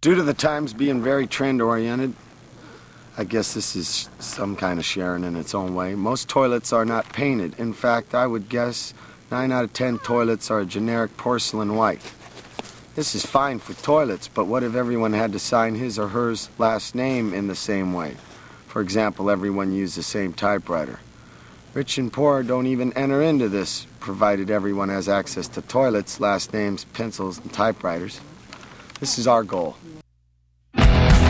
Due to the times being very trend oriented, I guess this is some kind of sharing in its own way. Most toilets are not painted. In fact, I would guess 9 out of 10 toilets are a generic porcelain white. This is fine for toilets, but what if everyone had to sign his or her last name in the same way? For example, everyone used the same typewriter. Rich and poor don't even enter into this, provided everyone has access to toilets, last names, pencils, and typewriters. This is our goal. Radio!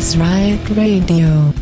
is Riot Radio.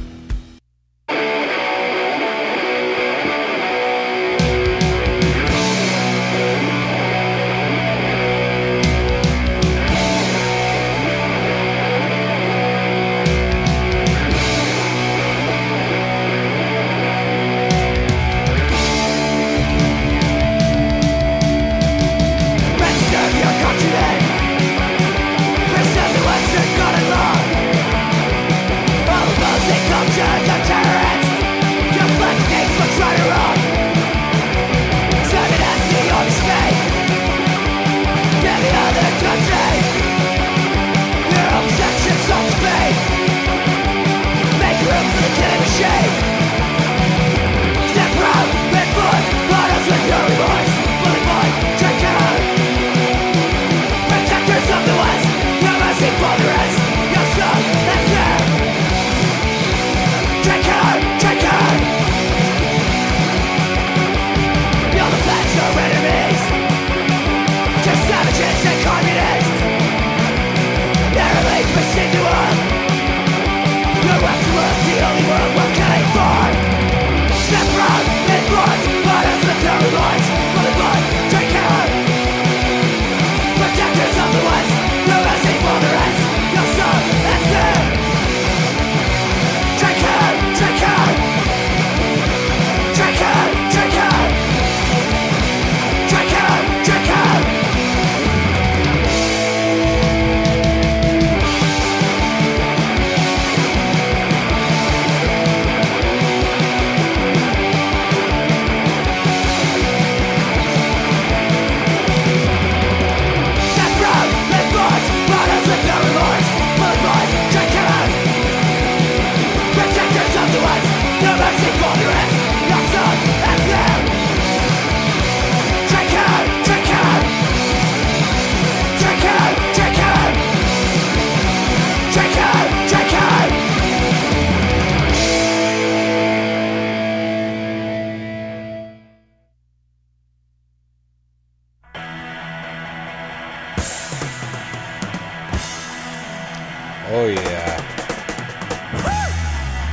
Oh, yeah.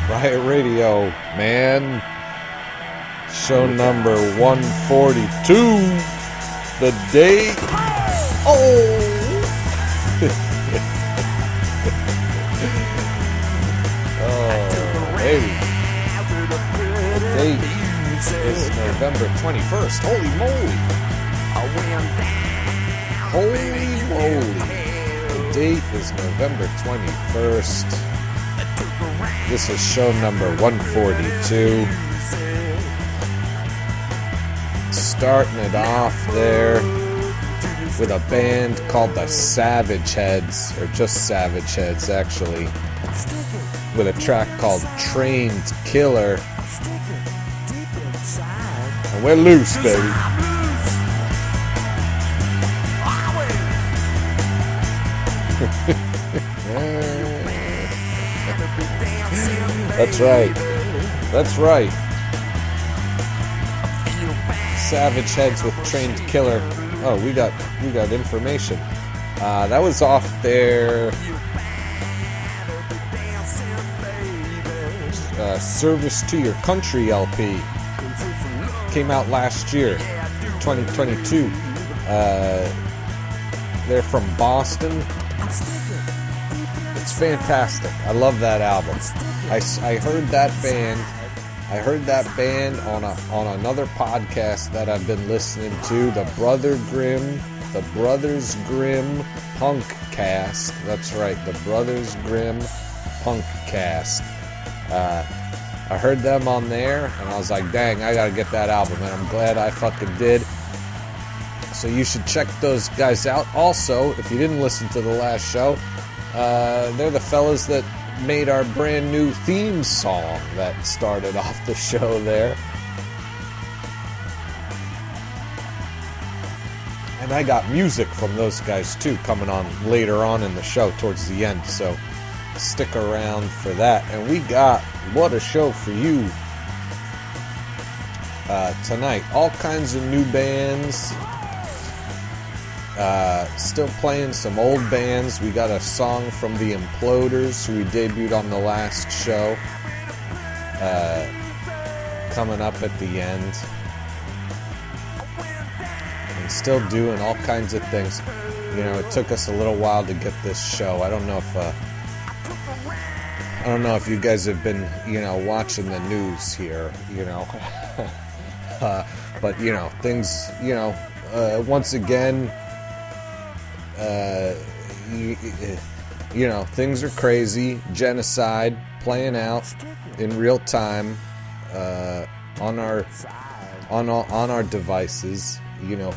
Riot Radio, man. Show number 142. The day. Oh! oh. The date is November 21st. Holy moly. Holy moly. Date is November 21st. This is show number 142. Starting it off there with a band called the Savage Heads, or just Savage Heads actually, with a track called Trained Killer. And we're loose, baby. That's right. That's right. Savage Heads with Trained Killer. Oh, we got we got information. Uh, that was off their uh, Service to Your Country LP. Came out last year, 2022. Uh, they're from Boston. Fantastic. I love that album. I, I heard that band. I heard that band on a on another podcast that I've been listening to, the Brother Grim the Brothers Grim Punk Cast. That's right, the Brothers Grim Punk Cast. Uh, I heard them on there, and I was like, dang, I gotta get that album, and I'm glad I fucking did. So you should check those guys out. Also, if you didn't listen to the last show, uh, they're the fellas that made our brand new theme song that started off the show there. And I got music from those guys too coming on later on in the show towards the end. So stick around for that. And we got what a show for you uh, tonight. All kinds of new bands. Uh, still playing some old bands. We got a song from the Imploders, who we debuted on the last show, uh, coming up at the end. And still doing all kinds of things. You know, it took us a little while to get this show. I don't know if uh, I don't know if you guys have been, you know, watching the news here. You know, uh, but you know, things. You know, uh, once again uh, you, you know, things are crazy. Genocide playing out in real time uh, on our on on our devices. You know.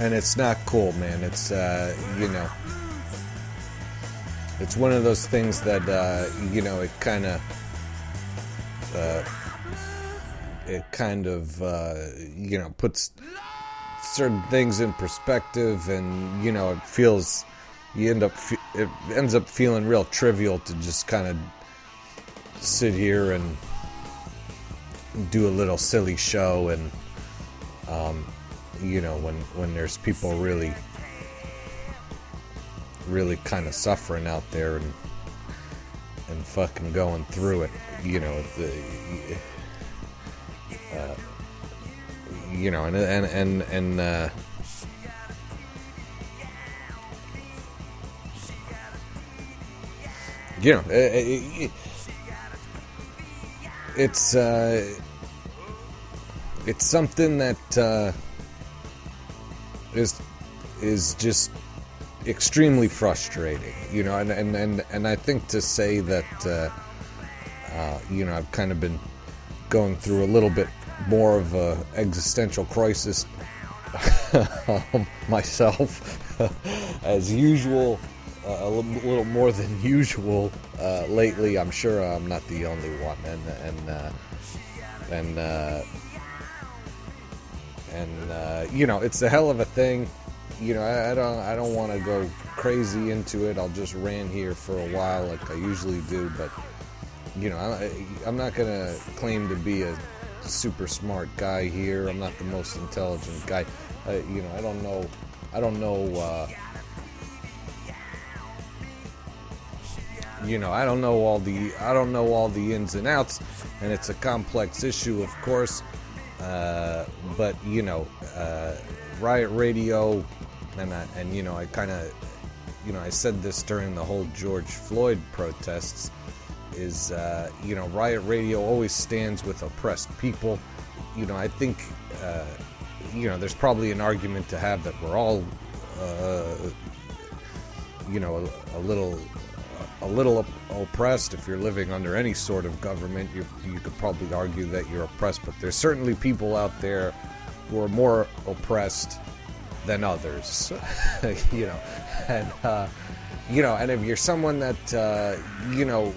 And it's not cool, man. It's uh, you know, it's one of those things that uh, you know it kind of uh, it kind of uh, you know puts certain things in perspective, and you know it feels you end up it ends up feeling real trivial to just kind of sit here and do a little silly show, and um, you know when when there's people really really kind of suffering out there and and fucking going through it you know the uh, you know, and and and and uh, you know, it, it's uh, it's something that uh, is is just extremely frustrating, you know, and and and, and I think to say that uh, uh, you know I've kind of been going through a little bit more of a existential crisis myself as usual uh, a little more than usual uh, lately i'm sure i'm not the only one and and uh, and uh, and uh, you know it's a hell of a thing. You know i, I don't i don't want to go crazy into it. I'll just ran here for a while like i usually do but you know I, i'm not gonna claim to be a super smart guy here. I'm not the most intelligent guy. Uh, you know, I don't know. I don't know. Uh, you know, I don't know all the. I don't know all the ins and outs, and it's a complex issue, of course. Uh, but you know, uh, Riot Radio, and I, and you know, I kind of, you know, I said this during the whole George Floyd protests is, uh, you know, Riot Radio always stands with oppressed people. You know, I think, uh, you know, there's probably an argument to have that we're all, uh, you know, a, a, little, a little oppressed. If you're living under any sort of government, you you could probably argue that you're oppressed. But there's certainly people out there who are more oppressed than others. you know, and uh, you know, and if you're someone that uh, you know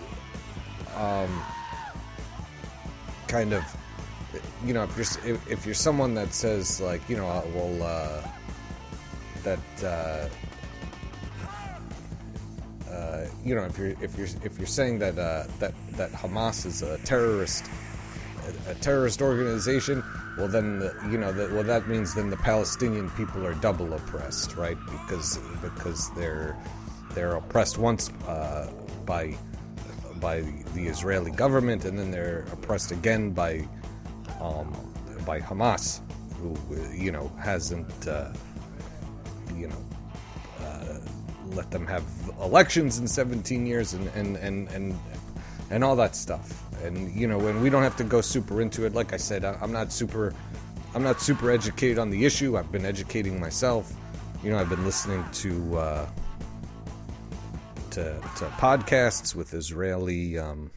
um, kind of you know if you're if, you're someone that says like you know uh, well uh, that uh, uh, you know if you're if you're if you're saying that uh, that that Hamas is a terrorist a, a terrorist organization well then the, you know that well that means then the Palestinian people are double oppressed right? Because because they're they're oppressed once uh, by by the Israeli government, and then they're oppressed again by um, by Hamas, who you know hasn't uh, you know uh, let them have elections in 17 years, and and and and and all that stuff. And you know, when we don't have to go super into it. Like I said, I, I'm not super, I'm not super educated on the issue. I've been educating myself. You know, I've been listening to uh, to, to podcasts with Israeli um,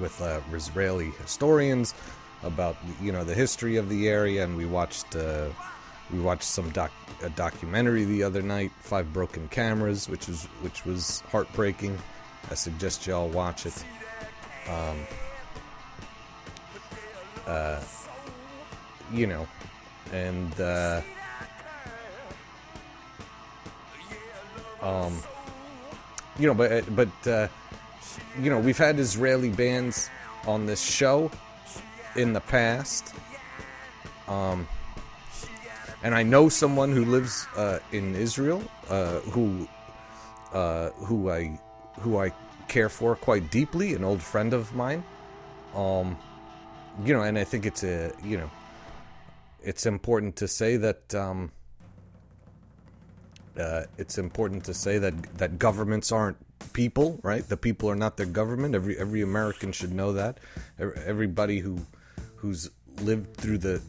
with uh, Israeli historians about you know the history of the area, and we watched uh, we watched some doc a documentary the other night, Five Broken Cameras, which was which was heartbreaking. I suggest y'all watch it. Um, uh, you know, and uh, um, you know, but but uh, you know, we've had Israeli bands on this show in the past. Um, and I know someone who lives uh, in Israel uh, who uh, who I who I care for quite deeply, an old friend of mine. Um, you know, and I think it's a you know, it's important to say that um, uh, it's important to say that that governments aren't people, right? The people are not their government. Every every American should know that. Everybody who who's lived through the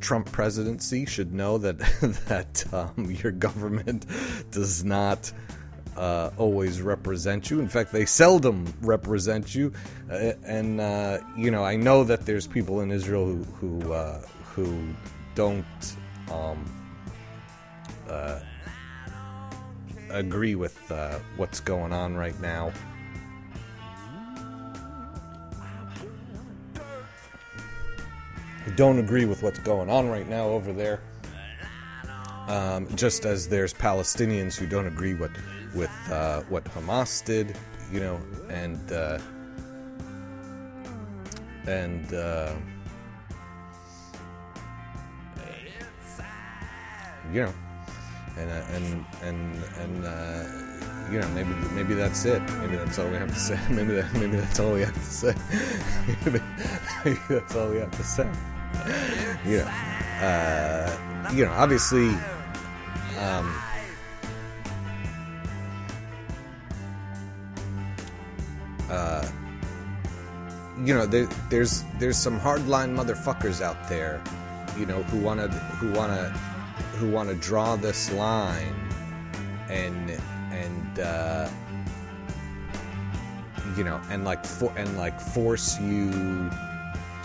Trump presidency should know that that um, your government does not uh, always represent you. In fact, they seldom represent you. Uh, and uh, you know, I know that there's people in Israel who who, uh, who don't um, uh, agree with uh, what's going on right now. I don't agree with what's going on right now over there. Um, just as there's Palestinians who don't agree what, with uh, what Hamas did, you know, and uh, and uh, you know, and uh, and and and uh, you know maybe maybe that's it. Maybe that's all we have to say. Maybe that maybe that's all we have to say. maybe, maybe that's all we have to say. you know, uh, you know, obviously, um, uh, you know, there, there's there's some hardline motherfuckers out there, you know, who wanna who wanna who wanna draw this line, and and uh, you know, and like for and like force you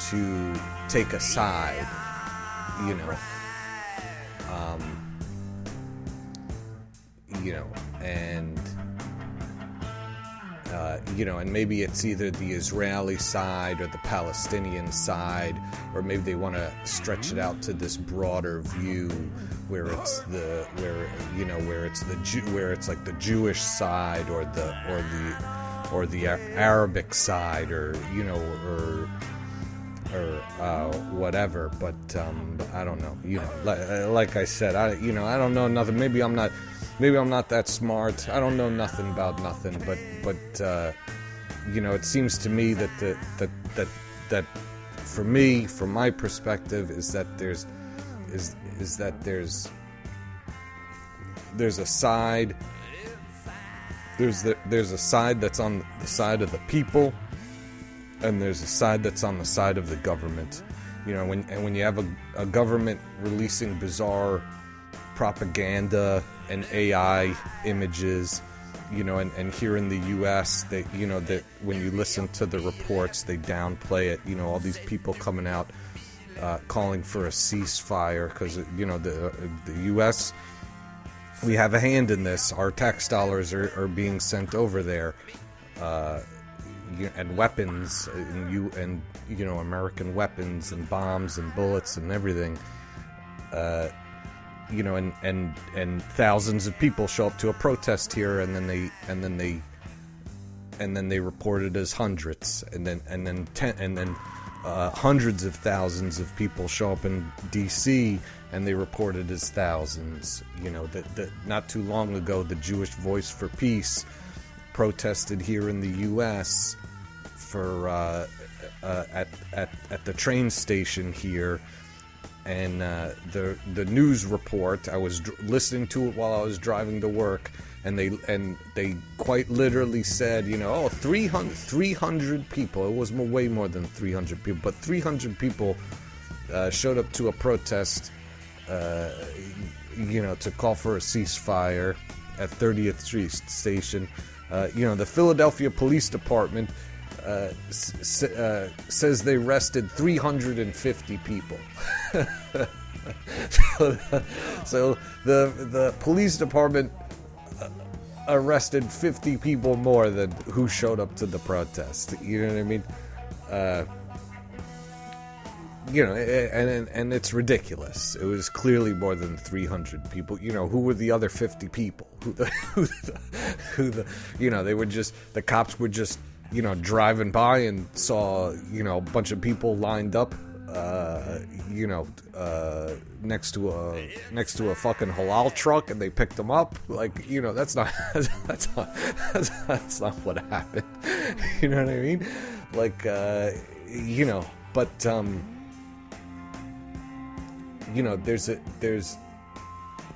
to take a side, you know. Um, you know, and uh, you know, and maybe it's either the Israeli side or the Palestinian side, or maybe they want to stretch it out to this broader view where it's the where you know where it's the Jew where it's like the Jewish side or the or the or the Arabic side or you know or or uh, whatever. But um, I don't know. You know, like, like, I said, I you know I don't know nothing. Maybe I'm not. Maybe I'm not that smart. I don't know nothing about nothing. But but uh, you know, it seems to me that the, that that that for me, from my perspective, is that there's is is that there's there's a side there's the, there's a side that's on the side of the people and there's a side that's on the side of the government. You know, when and when you have a, a government releasing bizarre propaganda and AI images, you know, and, and here in the U.S., they, you know, that when you listen to the reports, they downplay it. You know, all these people coming out uh, calling for a ceasefire because you know the uh, the U.S. We have a hand in this. Our tax dollars are, are being sent over there. Uh, and weapons and you and you know American weapons and bombs and bullets and everything. Uh, you know, and and and thousands of people show up to a protest here, and then they and then they and then they report it as hundreds, and then and then ten, and then uh, hundreds of thousands of people show up in D.C. and they report it as thousands. You know, that that not too long ago, the Jewish Voice for Peace protested here in the U.S for uh, uh, at, at at the train station here, and uh, the the news report. I was dr- listening to it while I was driving to work, and they and they quite literally said, you know, oh, 300, 300 people. It was way more than 300 people, but 300 people uh, showed up to a protest, uh, you know, to call for a ceasefire at 30th Street Station. Uh, you know, the Philadelphia Police Department uh, uh, says they arrested 350 people. so, the, the police department uh, arrested 50 people more than who showed up to the protest. You know what I mean? Uh, you know, and, and and it's ridiculous. It was clearly more than 300 people. You know, who were the other 50 people? Who the, who the, who the, you know, they were just the cops were just you know driving by and saw you know a bunch of people lined up. Uh, you know, uh, next to a next to a fucking halal truck, and they picked them up. Like, you know, that's not that's not that's, that's not what happened. You know what I mean? Like, uh, you know, but um, you know there's a there's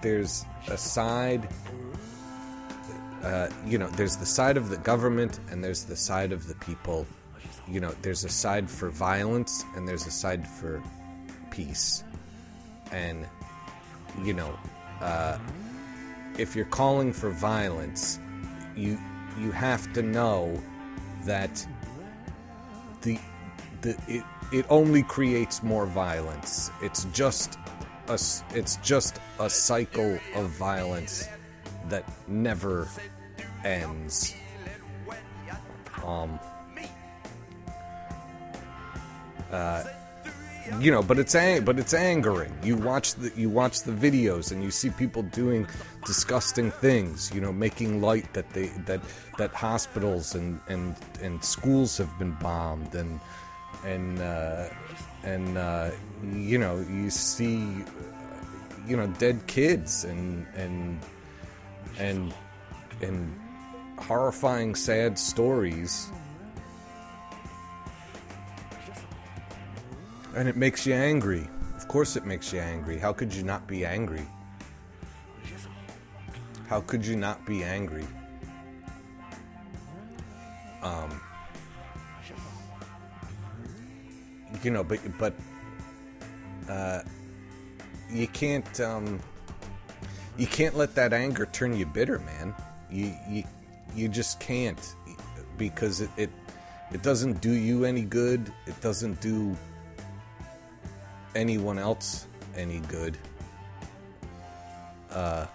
there's a side uh, you know there's the side of the government and there's the side of the people you know there's a side for violence and there's a side for peace and you know uh, if you're calling for violence you you have to know that the the it it only creates more violence. It's just a it's just a cycle of violence that never ends. Um uh you know, but it's ang- but it's angering. You watch the you watch the videos and you see people doing disgusting things. You know, making light that they that that hospitals and and and schools have been bombed and and uh, and uh, you know you see you know dead kids and and and and horrifying sad stories. And it makes you angry. Of course it makes you angry. How could you not be angry? How could you not be angry? Um you know but but uh you can't um you can't let that anger turn you bitter man. You you you just can't because it it, it doesn't do you any good it doesn't do anyone else any good uh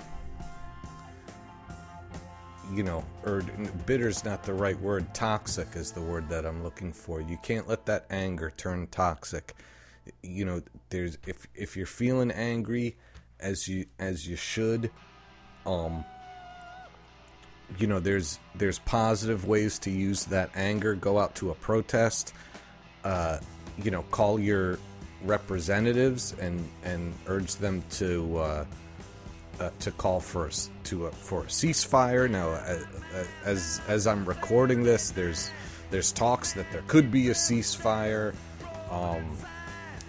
you know, or bitter's not the right word. Toxic is the word that I'm looking for. You can't let that anger turn toxic. You know, there's if if you're feeling angry as you as you should, um, you know, there's there's positive ways to use that anger. Go out to a protest. Uh, you know, call your representatives and and urge them to. Uh, uh, to call for a, to a, for a ceasefire. Now, uh, uh, as as I'm recording this, there's there's talks that there could be a ceasefire um,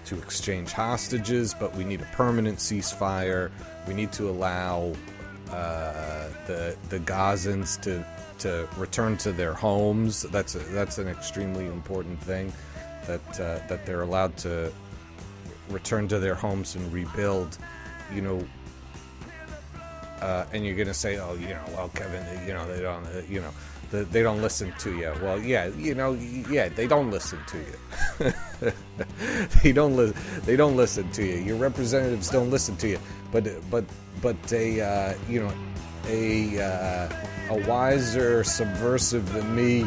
to exchange hostages, but we need a permanent ceasefire. We need to allow uh, the the Gazans to to return to their homes. That's a, that's an extremely important thing. That uh, that they're allowed to return to their homes and rebuild. You know, uh, and you're gonna say, "Oh, you know, well, Kevin, you know, they don't, you know, the, they don't listen to you." Well, yeah, you know, yeah, they don't listen to you. they don't li- they don't listen to you. Your representatives don't listen to you. But but but a uh, you know a uh, a wiser subversive than me,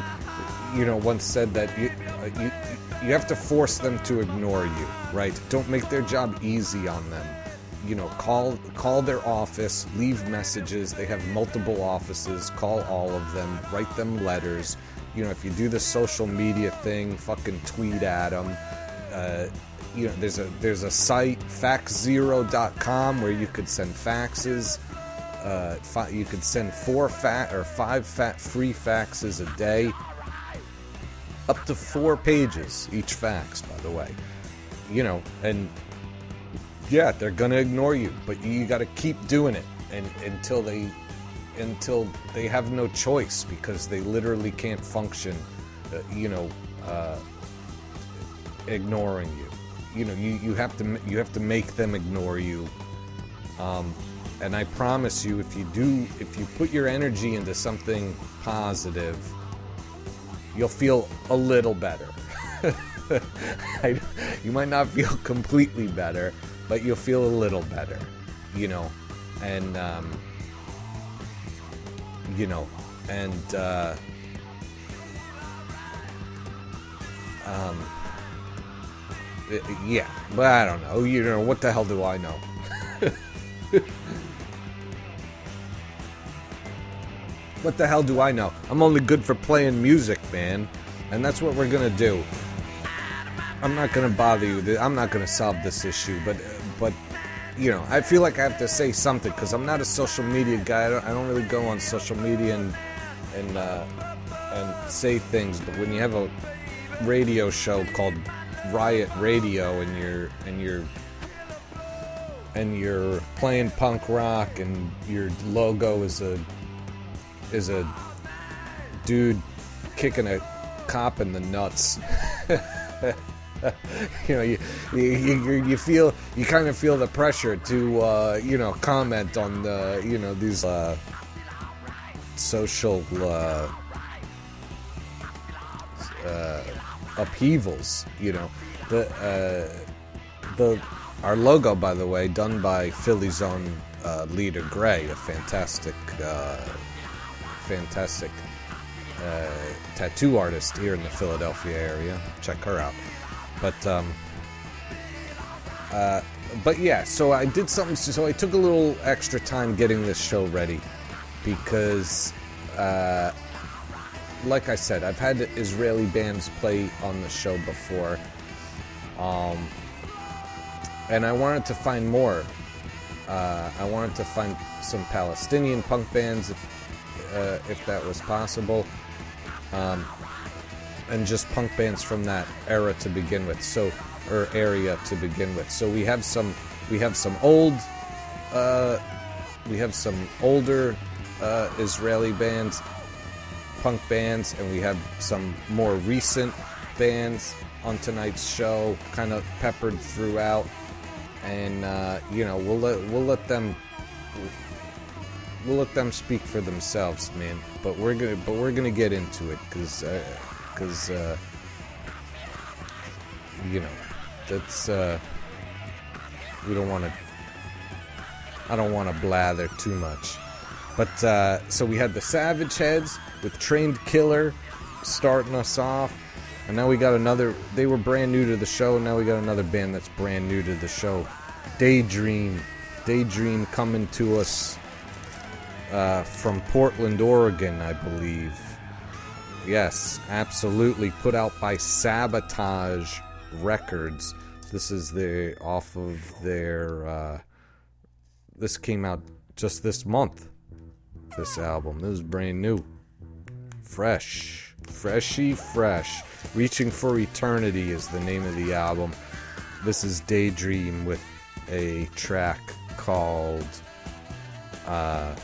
you know, once said that you uh, you you have to force them to ignore you, right? Don't make their job easy on them you know call call their office leave messages. They have multiple offices. Call all of them. Write them letters. You know if you do the social media thing fucking tweet at them uh, you know there's a there's a site faxzero.com where you could send faxes. Uh, fi- you could send four fat or five fat free faxes a day. Up to four pages each fax by the way. You know and yeah, they're gonna ignore you, but you got to keep doing it and until they until they have no choice because they literally can't function, uh, you know, uh, ignoring you. You know, you, you have to you have to make them ignore you. Um, and I promise you, if you do, if you put your energy into something positive, you'll feel a little better. I, you might not feel completely better, but you'll feel a little better, you know, and um, you know, and uh, um, uh, yeah, but I don't know. You know, what the hell do I know? what the hell do I know? I'm only good for playing music, man, and that's what we're gonna do. I'm not gonna bother you. I'm not gonna solve this issue, but but you know, I feel like I have to say something because I'm not a social media guy. I don't, I don't really go on social media and and uh, and say things. But when you have a radio show called Riot Radio and you're and you're and you're playing punk rock and your logo is a is a dude kicking a cop in the nuts. you know, you, you you feel you kind of feel the pressure to uh, you know comment on the you know these uh, social uh, uh, upheavals. You know, the uh, the our logo, by the way, done by Philly's own uh, leader Gray, a fantastic fantastic uh, tattoo artist here in the Philadelphia area. Check her out. But um, uh, but yeah, so I did something. So I took a little extra time getting this show ready because, uh, like I said, I've had Israeli bands play on the show before, um, and I wanted to find more. Uh, I wanted to find some Palestinian punk bands, if, uh, if that was possible. Um, and just punk bands from that era to begin with. So or area to begin with. So we have some we have some old uh, we have some older uh, Israeli bands, punk bands, and we have some more recent bands on tonight's show, kind of peppered throughout. And uh, you know we'll let we'll let them we'll let them speak for themselves, man. But we're gonna but we're gonna get into it because because uh, you know that's uh, we don't want to. I don't want to blather too much, but uh, so we had the Savage Heads with Trained Killer starting us off, and now we got another. They were brand new to the show. and Now we got another band that's brand new to the show, Daydream. Daydream coming to us uh, from Portland, Oregon, I believe. Yes, absolutely. Put out by Sabotage Records. This is the off of their. Uh, this came out just this month. This album. This is brand new, fresh, freshy, fresh. Reaching for Eternity is the name of the album. This is Daydream with a track called uh,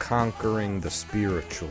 Conquering the Spiritual.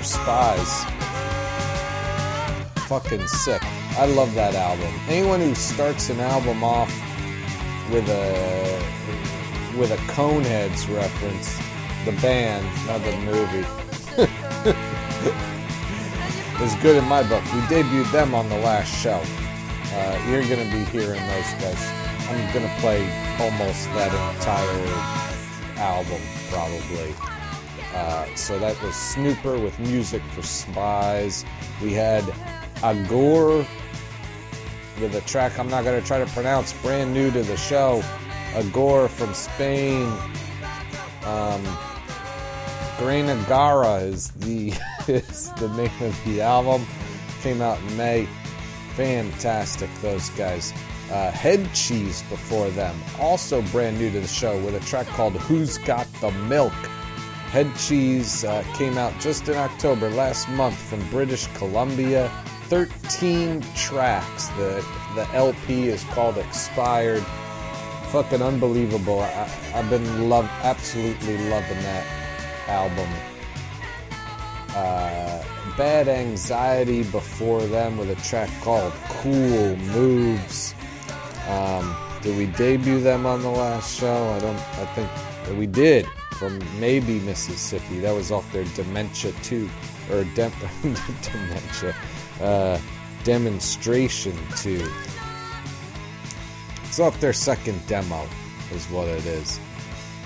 For Spies. Fucking sick. I love that album. Anyone who starts an album off with a with a Coneheads reference, the band, not the movie, is good in my book. We debuted them on the last show. Uh, you're gonna be hearing those guys. I'm gonna play almost that entire album, probably. Uh, so that was Snooper with music for spies. We had Agur with a track I'm not going to try to pronounce, brand new to the show. Agur from Spain. Um, Granagara is the is the name of the album. Came out in May. Fantastic, those guys. Uh, Headcheese before them, also brand new to the show, with a track called "Who's Got the Milk." Headcheese uh, came out just in October last month from British Columbia. 13 tracks. The the LP is called Expired. Fucking unbelievable. I, I've been love absolutely loving that album. Uh, Bad Anxiety before them with a track called Cool Moves. Um, did we debut them on the last show? I don't. I think we did from maybe Mississippi. That was off their Dementia 2 or Dem- Dementia uh, Demonstration 2. It's off their second demo, is what it is.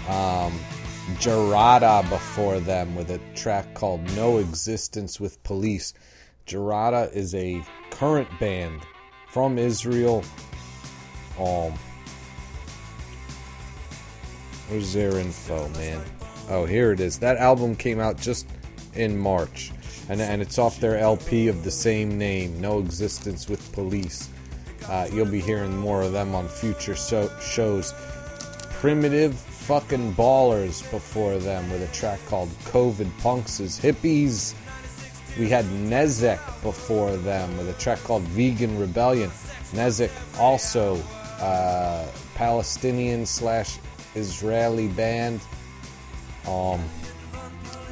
Um, Jarada before them with a track called No Existence with Police. Jarada is a current band from Israel. Um, where's their info, man? Oh, here it is. That album came out just in March, and, and it's off their LP of the same name, No Existence with Police. Uh, you'll be hearing more of them on future so- shows. Primitive fucking ballers before them with a track called COVID Punks is Hippies. We had Nezek before them with a track called Vegan Rebellion. Nezek also uh, Palestinian slash Israeli band. Um,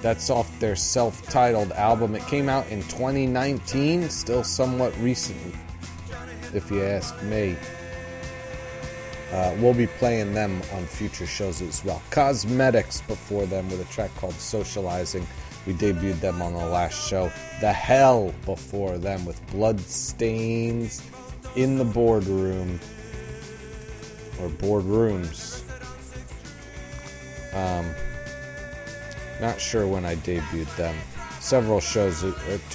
that's off their self-titled album. It came out in 2019, still somewhat recent, if you ask me. Uh, we'll be playing them on future shows as well. Cosmetix before them with a track called Socializing. We debuted them on the last show. The Hell before them with Bloodstains in the Boardroom. Or Boardrooms. Um, not sure when I debuted them. Several shows,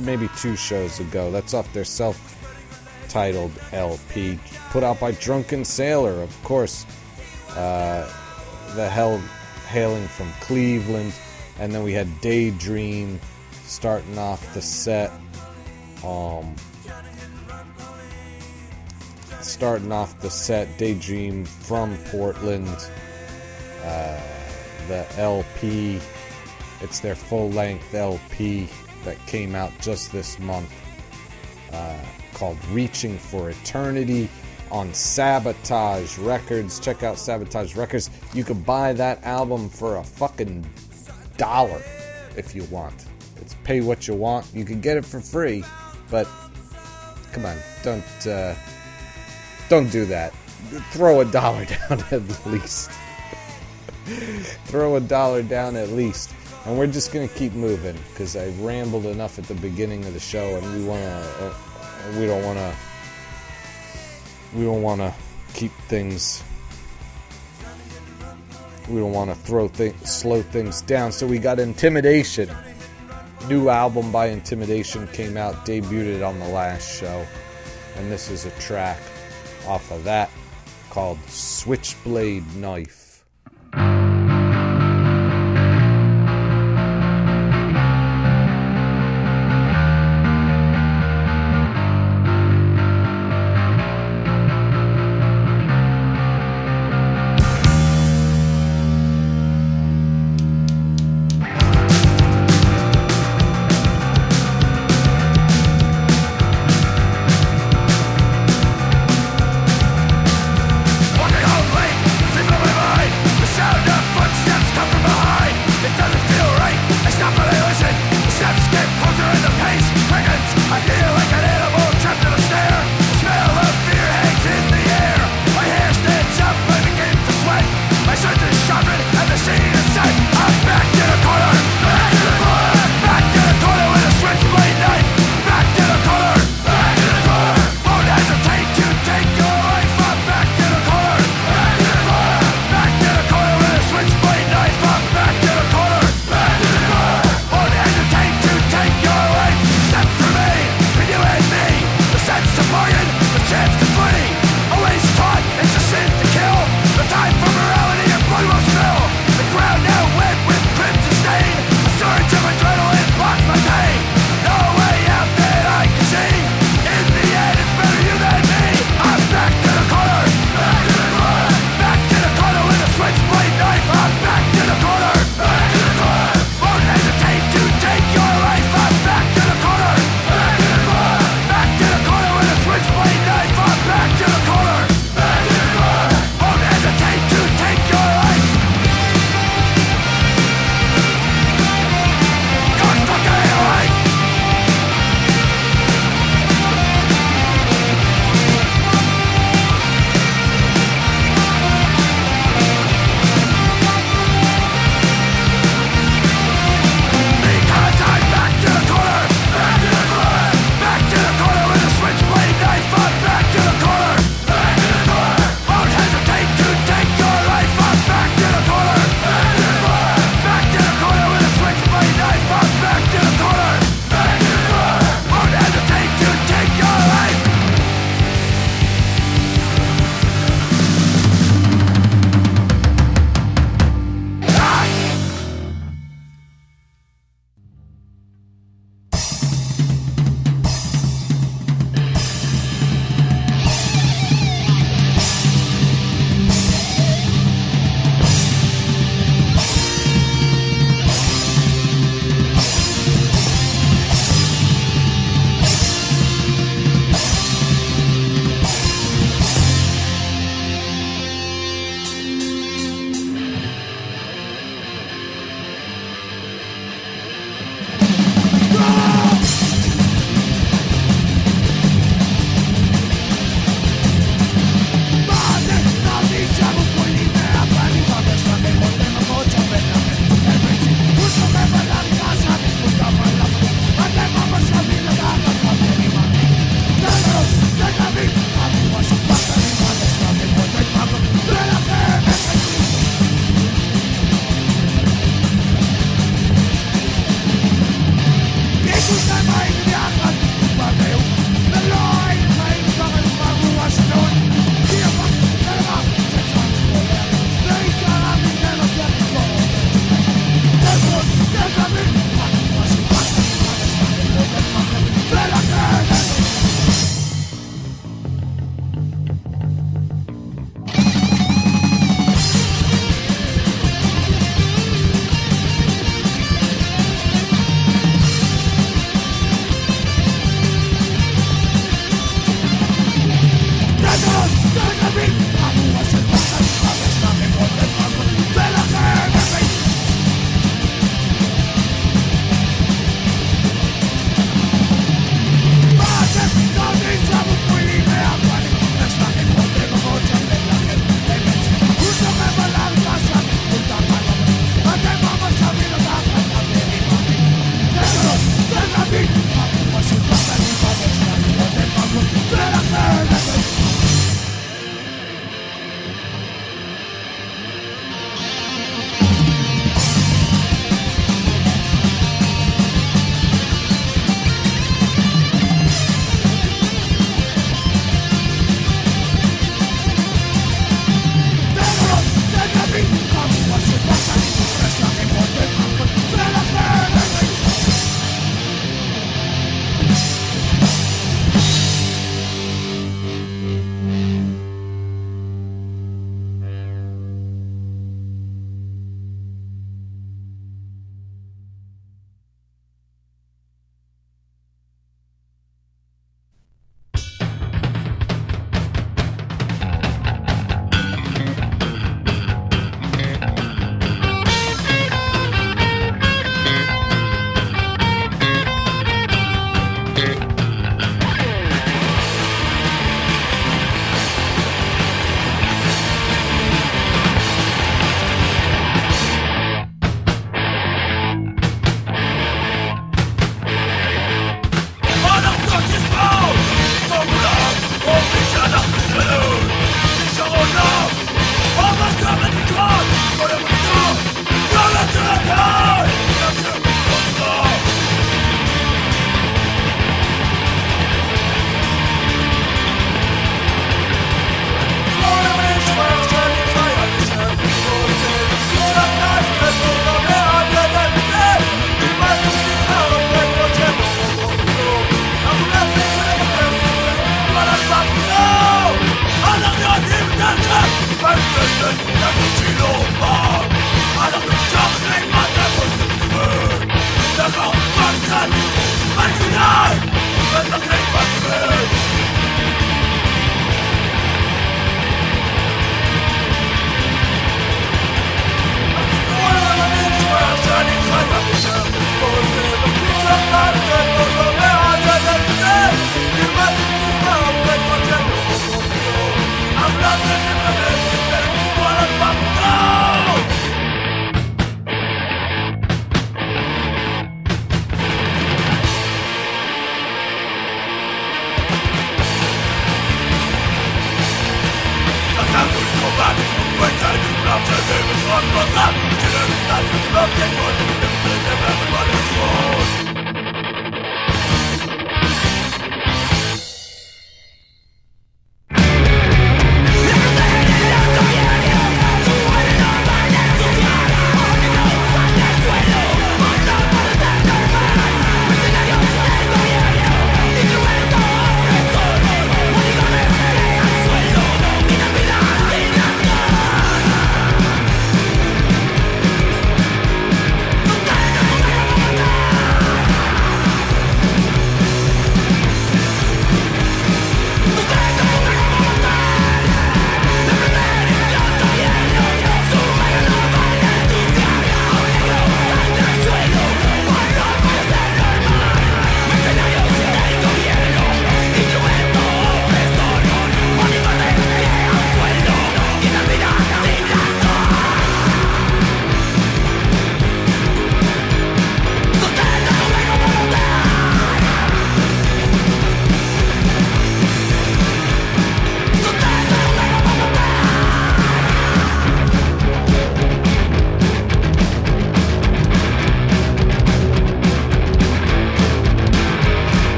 maybe two shows ago. That's off their self titled LP, put out by Drunken Sailor, of course. Uh, the hell hailing from Cleveland. And then we had Daydream starting off the set. Um, starting off the set, Daydream from Portland. Uh, the LP, it's their full length LP that came out just this month. Uh, called Reaching for Eternity on Sabotage Records. Check out Sabotage Records. You can buy that album for a fucking dollar if you want. It's pay what you want. You can get it for free, but come on, don't uh, don't do that. Throw a dollar down at least. Throw a dollar down at least. And we're just gonna keep moving because I rambled enough at the beginning of the show, and we wanna. Uh, we don't want to we don't want to keep things we don't want to throw things slow things down so we got intimidation new album by intimidation came out debuted on the last show and this is a track off of that called switchblade knife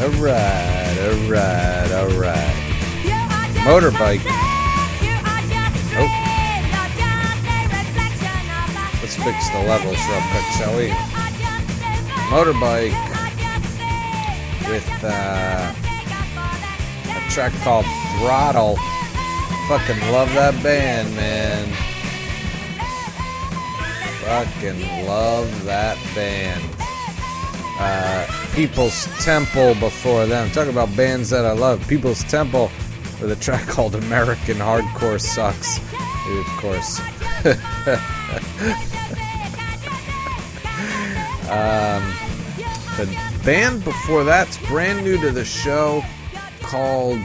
alright, alright, alright. Motorbike. Oh. Let's fix the levels real quick, shall we? Motorbike with uh, a track called Throttle. Fucking love that band, man. Fucking love that band. Uh, People's Temple before them. Talk about bands that I love. People's Temple with a track called American Hardcore Sucks. Of course. um, the band before that's brand new to the show called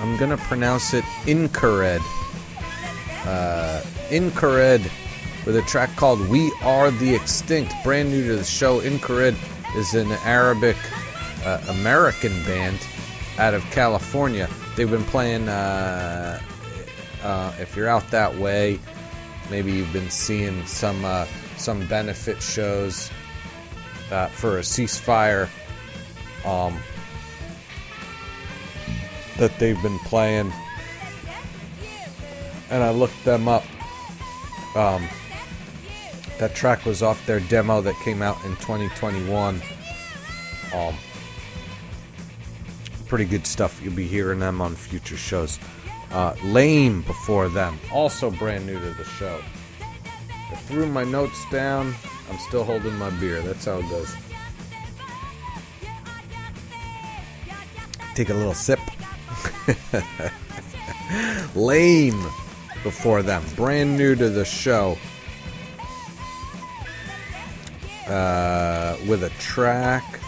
I'm gonna pronounce it Inqirad. Uh, Inqirad with a track called We Are the Extinct. Brand new to the show. Inqirad is an Arabic uh, American band out of California. They've been playing, uh, uh, if you're out that way, maybe you've been seeing some uh, some benefit shows uh, for a ceasefire um, that they've been playing. And I looked them up. Um, that track was off their demo that came out in 2021. Um, pretty good stuff. You'll be hearing them on future shows. Uh, Lame before them, also brand new to the show. I threw my notes down. I'm still holding my beer. That's how it goes. Take a little sip. Lame before them, brand new to the show. Uh, with a track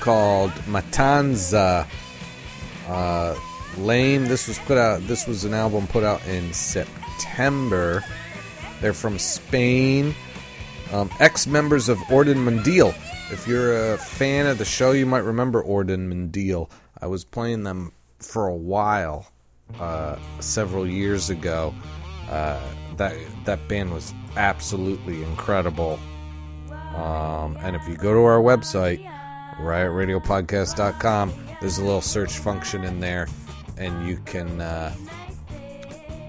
called Matanza. Uh, Lame. This was put out. This was an album put out in September. They're from Spain. Um, Ex members of Orden Mundial. If you're a fan of the show, you might remember Orden Mundial. I was playing them for a while, uh, several years ago. Uh, that that band was absolutely incredible. Um, and if you go to our website, riotradiopodcast.com, there's a little search function in there, and you can uh,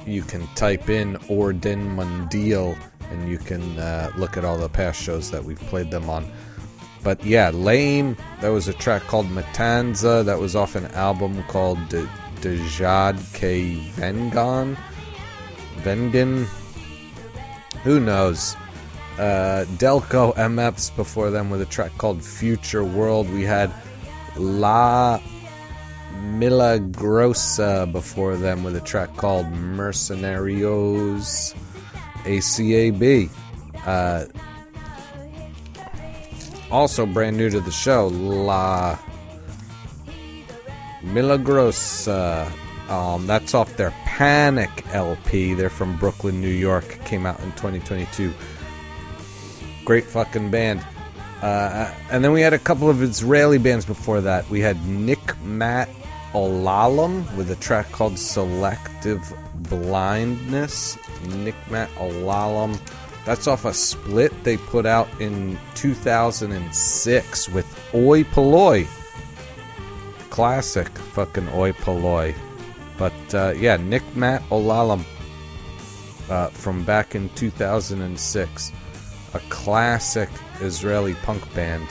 you can type in Orden Mundial, and you can uh, look at all the past shows that we've played them on. But yeah, Lame. That was a track called Matanza. That was off an album called De, Dejad K Vengan. Vengan. Who knows? Uh, Delco MFs before them with a track called Future World. We had La Milagrosa before them with a track called Mercenarios ACAB. Uh, also brand new to the show, La Milagrosa. Um, that's off their Panic LP. They're from Brooklyn, New York. Came out in 2022. Great fucking band. Uh, and then we had a couple of Israeli bands before that. We had Nick Matt Olalam with a track called Selective Blindness. Nick Matt Olalam. That's off a split they put out in 2006 with Oi Polloi. Classic fucking Oi Polloi. But uh, yeah, Nick Matt Olalam uh, from back in 2006. A classic Israeli punk band.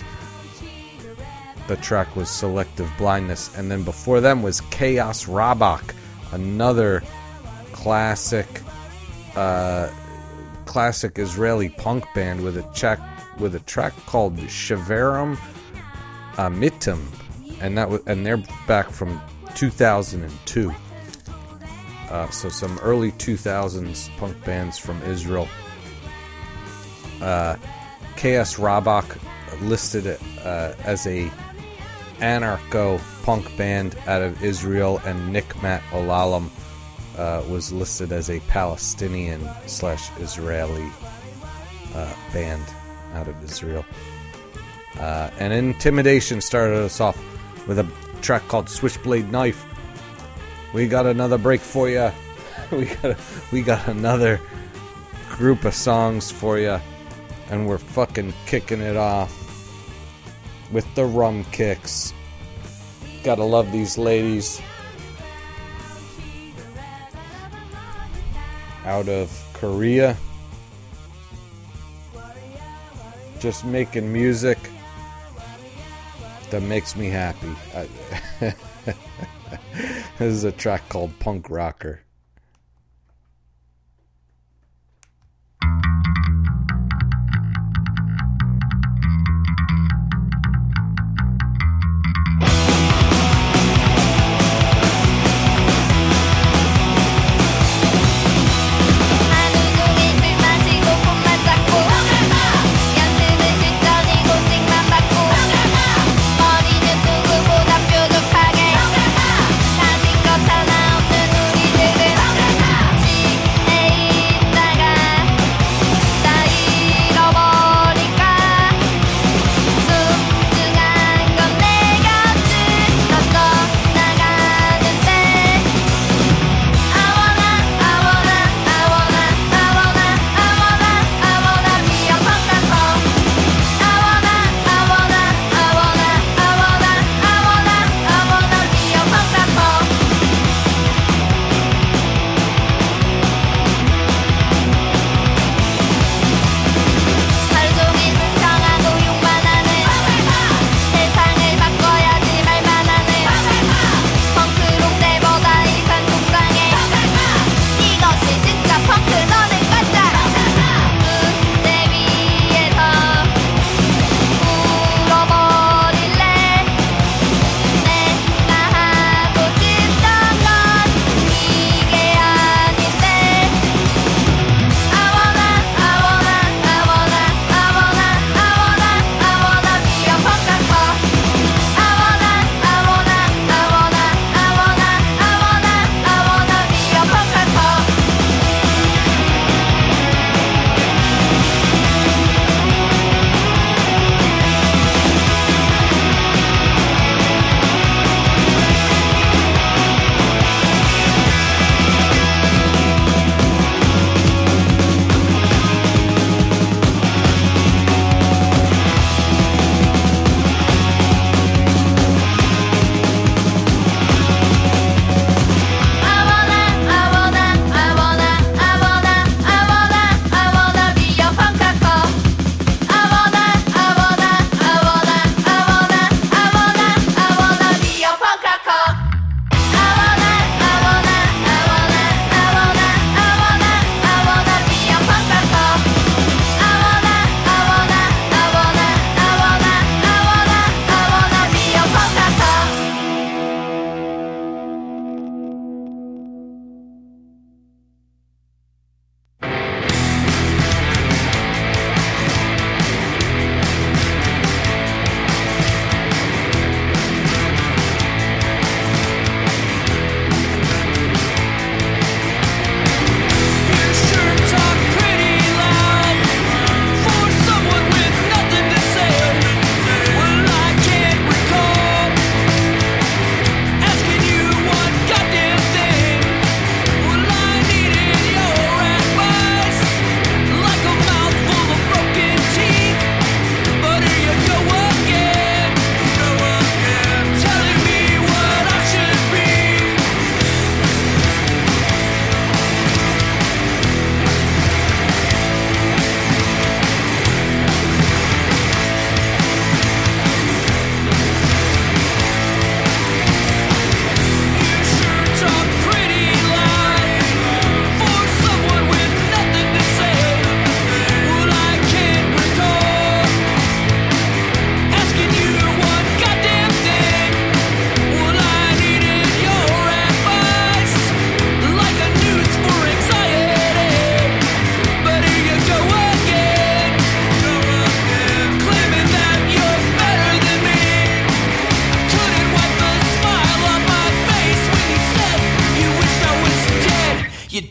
The track was Selective Blindness. And then before them was Chaos Rabak, another classic uh, classic Israeli punk band with a track with a track called Shaverim Amitim, and that was, and they're back from 2002. Uh, so some early 2000s punk bands from Israel. Uh, Chaos Rabak listed uh, as a anarcho punk band out of Israel, and Nikmat Olalim uh, was listed as a Palestinian slash Israeli uh, band out of Israel. Uh, and Intimidation started us off with a track called Switchblade Knife. We got another break for you. we got we got another group of songs for you and we're fucking kicking it off with the Rumkicks. Gotta love these ladies. Out of Korea. Just making music that makes me happy. This is a track called Punk Rocker.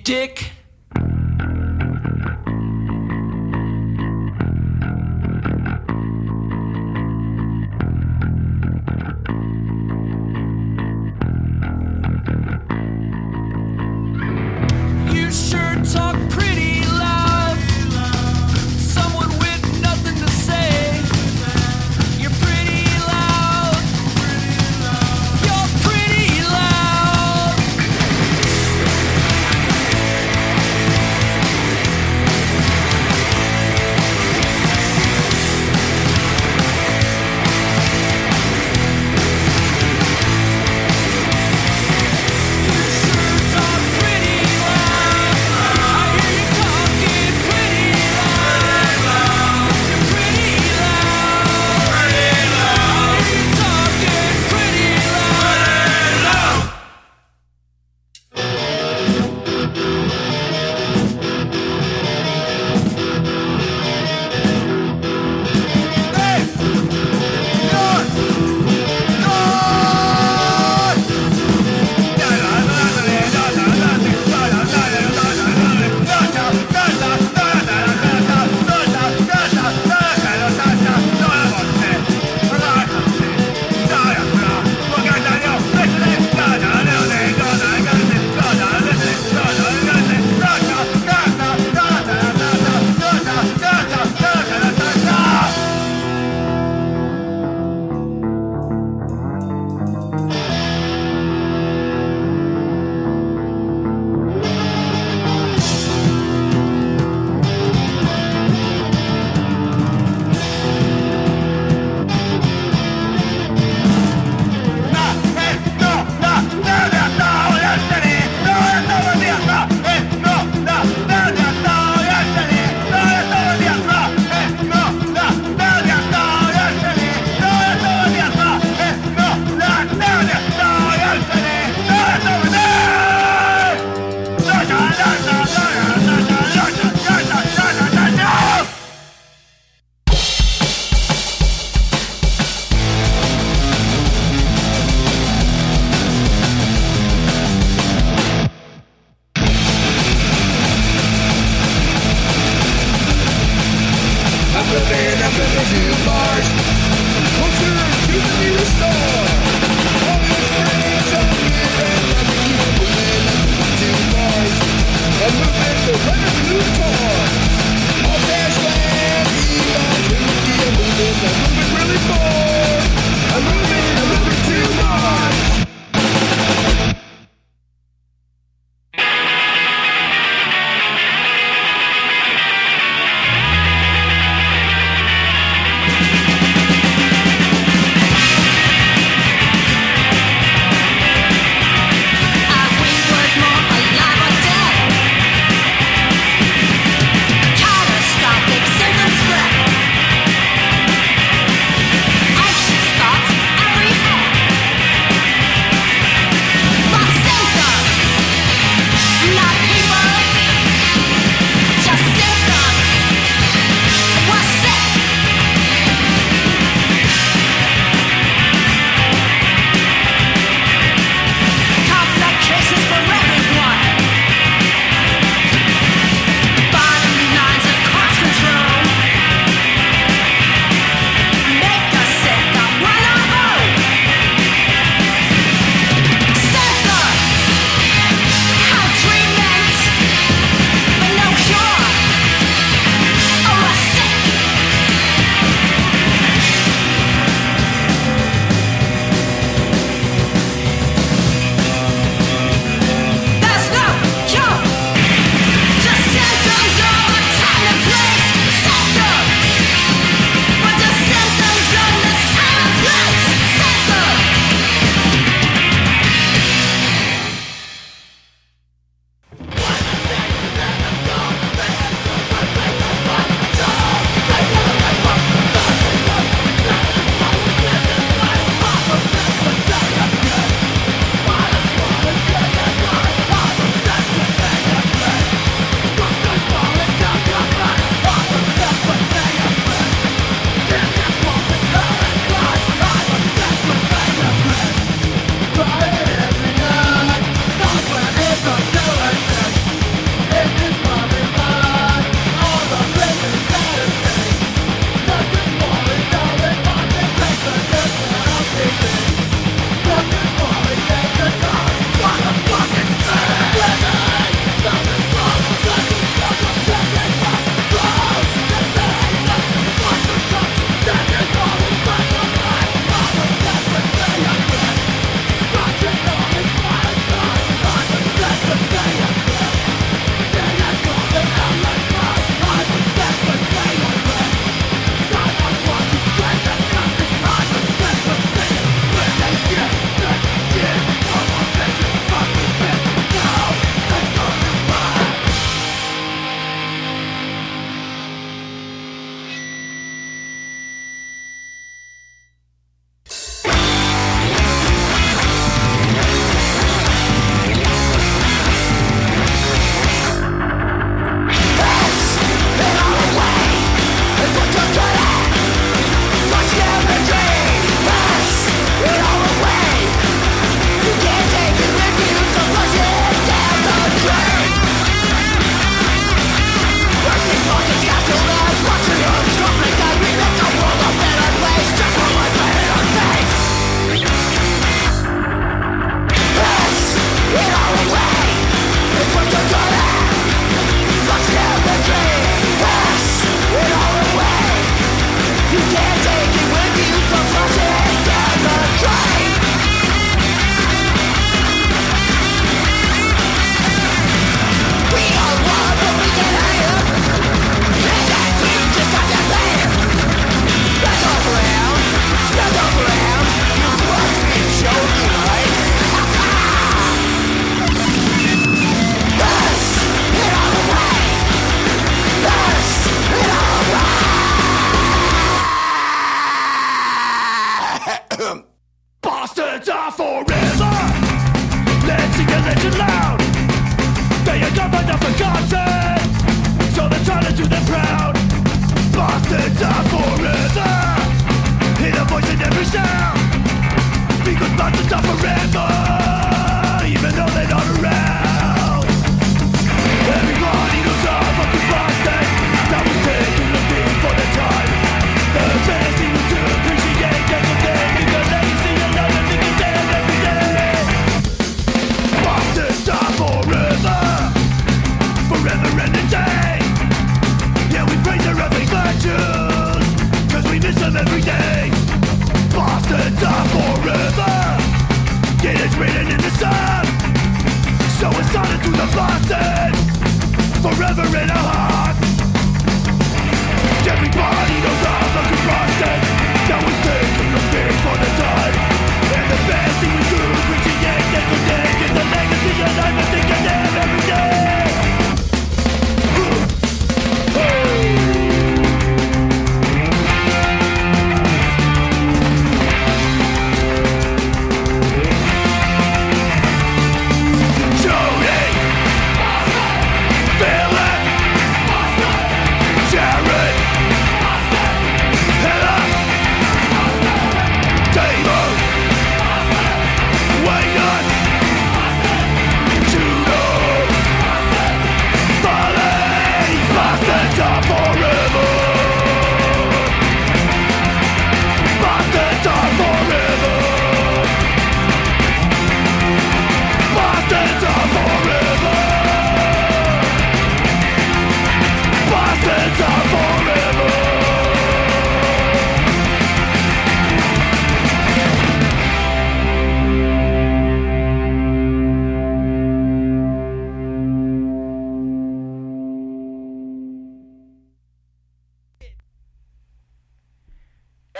dick.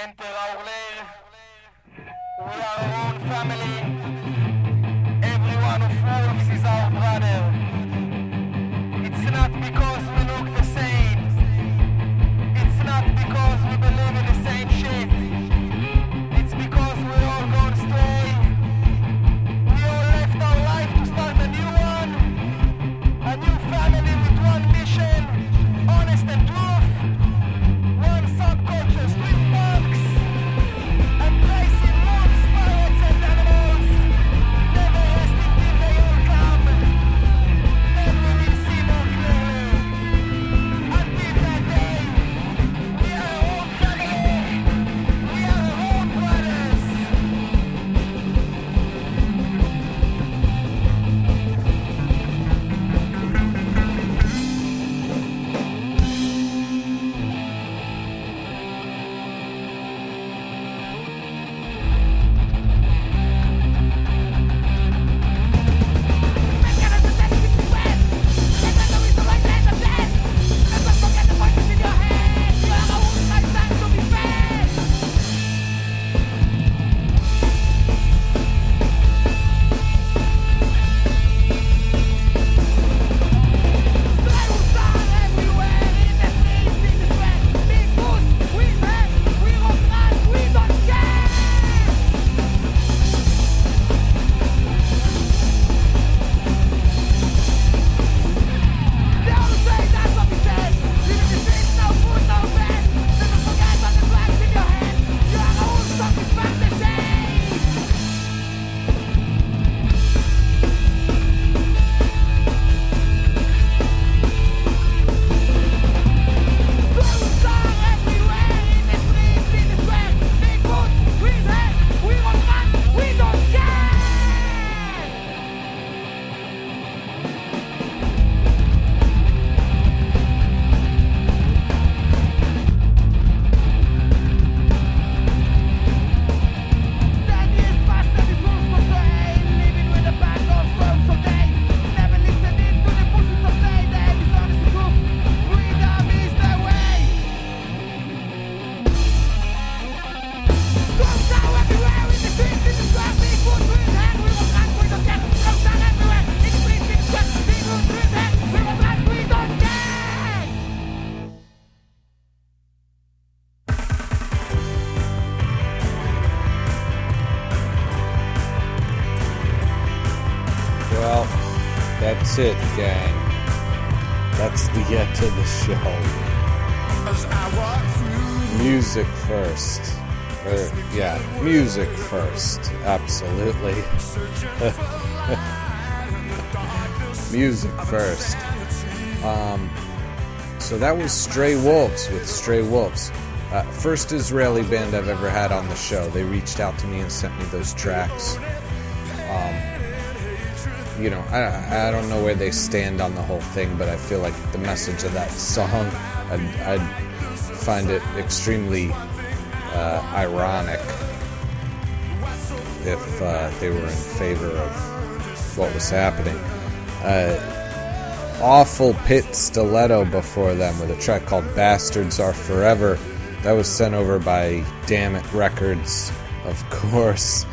Vicente Bauler. We are our own family. First. Or, yeah, music first. Absolutely. music first. Um, so that was Stray Wolves with Stray Wolves. Uh, first Israeli band I've ever had on the show. They reached out to me and sent me those tracks. Um, you know, I, I don't know where they stand on the whole thing, but I feel like the message of that song, I'd, I'd find it extremely uh, ironic if uh, they were in favor of what was happening. Uh, Offal Pit Stiletto before them with a track called Bastards Are Forever. That was sent over by Dammit Records, of course.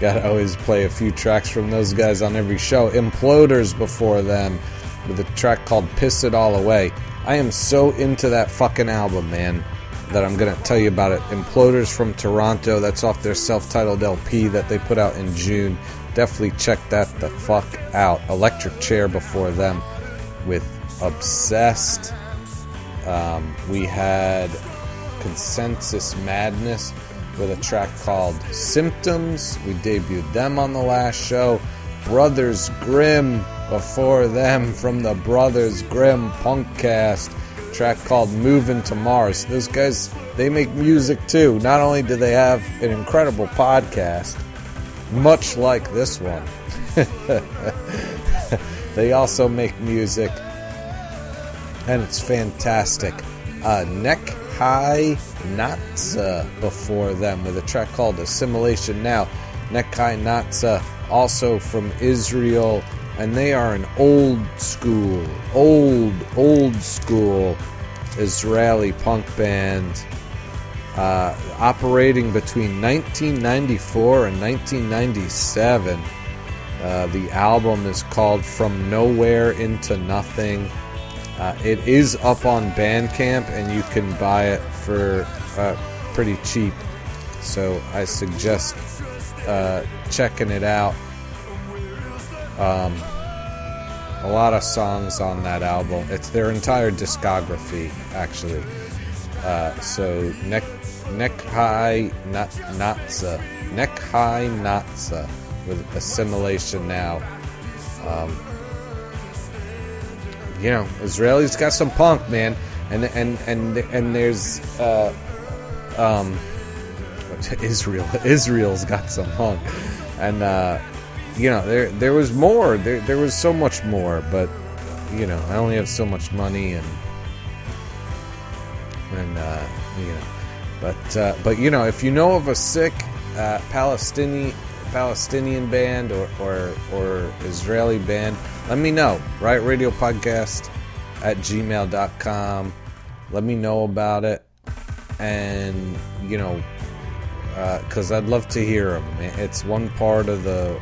Gotta always play a few tracks from those guys on every show. Imploders before them with a track called Piss It All Away. I am so into that fucking album, man, that I'm gonna tell you about it. Imploders from Toronto, that's off their self titled LP that they put out in June. Definitely check that the fuck out. Electric Chair before them with Obsessed. Um, we had Consensus Madness with a track called Symptoms. We debuted them on the last show. Brothers Grim before them from the Brothers Grim Punkcast. Track called Moving to Mars. Those guys, they make music too. Not only do they have an incredible podcast, much like this one, they also make music, and it's fantastic. Uh, Neck High Natsa before them with a track called Assimilation Now. Nekhei Naatza, also from Israel, and they are an old school, old, old school Israeli punk band uh, operating between 1994 and 1997. Uh, the album is called From Nowhere into Nothing. Uh, it is up on Bandcamp and you can buy it for uh, pretty cheap. So I suggest uh, checking it out. Um, a lot of songs on that album. It's their entire discography, actually. Uh, so neck neck high not natsa Nekhei Naatza with assimilation now. Um, you know, Israeli's got some punk, man, and and and and there's uh, um, Israel. Israel's got some punk, and uh, you know there there was more. There there was so much more, but you know I only have so much money and and uh, you know, but uh, but you know if you know of a sick uh, Palestinian Palestinian band or, or or Israeli band, let me know. Right, radio podcast at gmail.com. Let me know about it, and you know, because I'd love to hear them. It's one part of the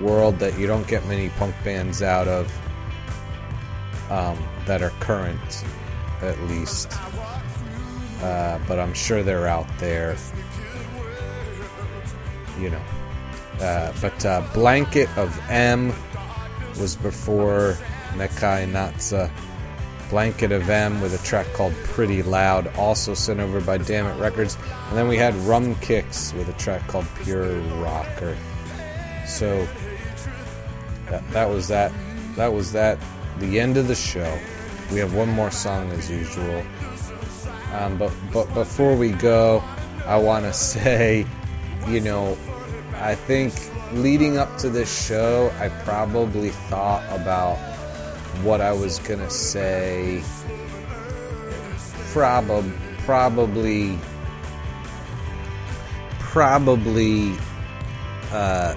world that you don't get many punk bands out of um, that are current, at least. Uh, but I'm sure they're out there. You know. Uh, but uh, Blanket of M was before Nekhei Naatza. Blanket of M with a track called Pretty Loud, also sent over by Dammit Records. And then we had Rumkicks with a track called Pure Rocker. So that, that was that. That was that. The end of the show. We have one more song as usual. Um, but but before we go, I want to say, you know, I think leading up to this show, I probably thought about what I was gonna say. Probably, probably, probably uh,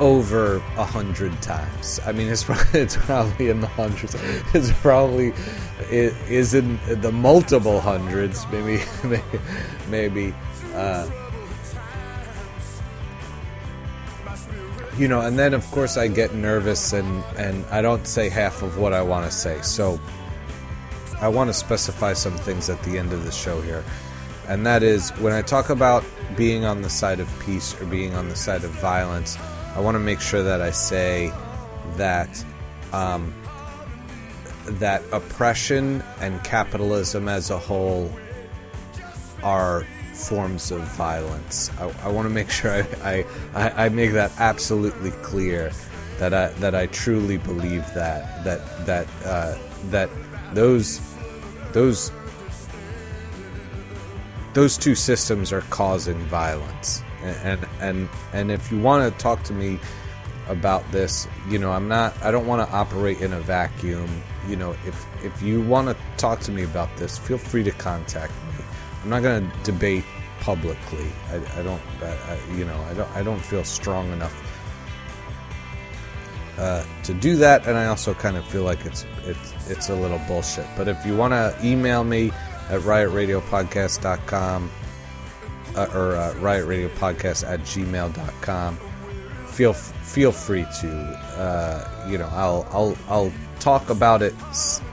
over a hundred times. I mean, it's probably, it's probably in the hundreds. It's probably it is in the multiple hundreds. Maybe, maybe. Uh, you know, and then of course I get nervous and and I don't say half of what I want to say. So I want to specify some things at the end of the show here. And that is when I talk about being on the side of peace or being on the side of violence, I want to make sure that I say that um, that oppression and capitalism as a whole are forms of violence. I, I want to make sure I, I, I, make that absolutely clear that I, that I truly believe that that that uh, that those those those two systems are causing violence and and and, if you want to talk to me about this you know i'm not i don't want to operate in a vacuum. You know if if you want to talk to me about this feel free to contact me. I'm not going to debate publicly. I, I don't I, you know i don't i don't feel strong enough uh, to do that, and I also kind of feel like it's it's it's a little bullshit. But if you want to email me at riotradiopodcast.com uh, or uh, riotradiopodcast at gmail.com, feel feel free to. Uh, you know, I'll I'll I'll talk about it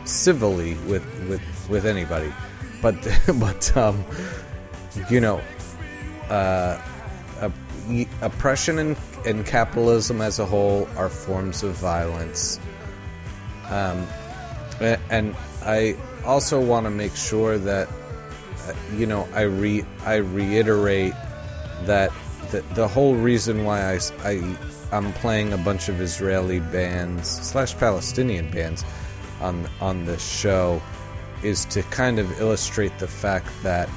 civilly with with with anybody, but but um, you know, uh, op- oppression and, and capitalism as a whole are forms of violence. Um, and I also want to make sure that you know I re I reiterate that the, the whole reason why I, I I'm playing a bunch of Israeli bands slash Palestinian bands on on this show is to kind of illustrate the fact that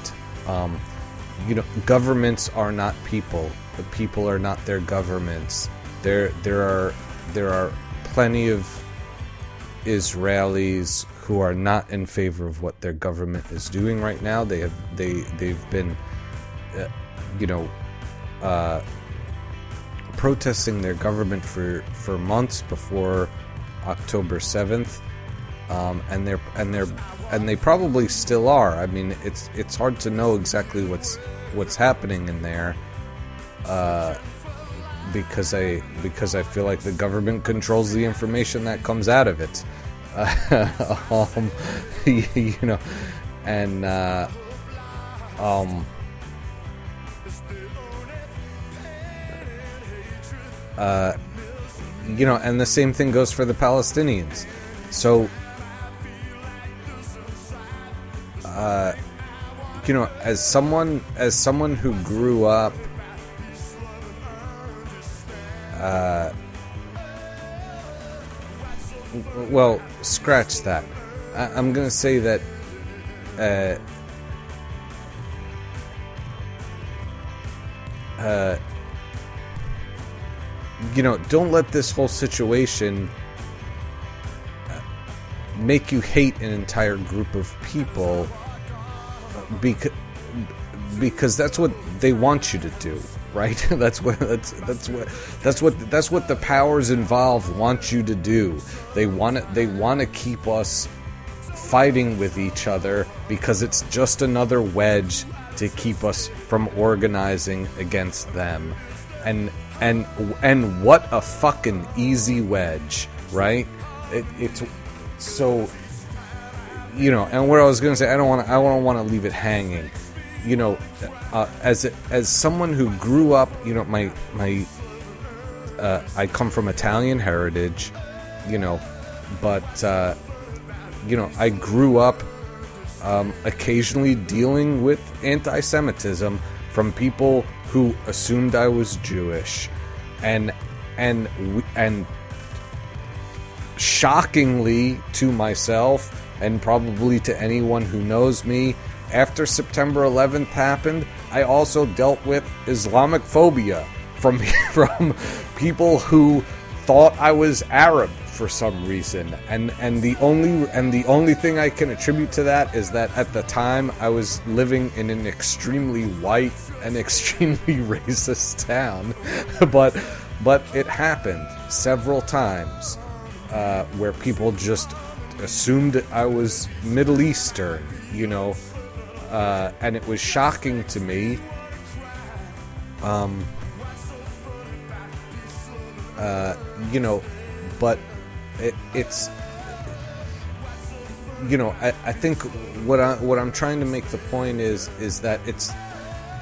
um, you know governments are not people. The people are not their governments. There there are there are plenty of Israelis who are not in favor of what their government is doing right now. They have they they've been, uh, you know, uh, protesting their government for for months before October seventh, um, and they're and they're and they probably still are. I mean, it's it's hard to know exactly what's what's happening in there. Uh, because I because I feel like the government controls the information that comes out of it. um, you know, and uh, um, uh, you know, and the same thing goes for the Palestinians. So, uh, you know, as someone as someone who grew up uh, well, scratch that. I- I'm gonna say that. Uh, uh, you know, don't let this whole situation uh, make you hate an entire group of people because because that's what they want you to do right? That's what that's that's what that's what that's what the powers involved want you to do. They want to they want to keep us fighting with each other because it's just another wedge to keep us from organizing against them. And and and what a fucking easy wedge right? It, it's so you know, and what I was going to say, I don't want I don't want to leave it hanging. You know, uh, as as someone who grew up, you know, my my, uh, I come from Italian heritage, you know, but uh, you know, I grew up um, occasionally dealing with anti-Semitism from people who assumed I was Jewish, and and and shockingly to myself and probably to anyone who knows me, after September 11th happened, I also dealt with Islamic phobia from from people who thought I was Arab for some reason. And and the only and the only thing I can attribute to that is that at the time I was living in an extremely white and extremely racist town. but but it happened several times uh, where people just assumed I was Middle Eastern, you know, uh, and it was shocking to me. Um, uh, you know, but it, it's, you know, I, I think what I what I'm trying to make the point is is that it's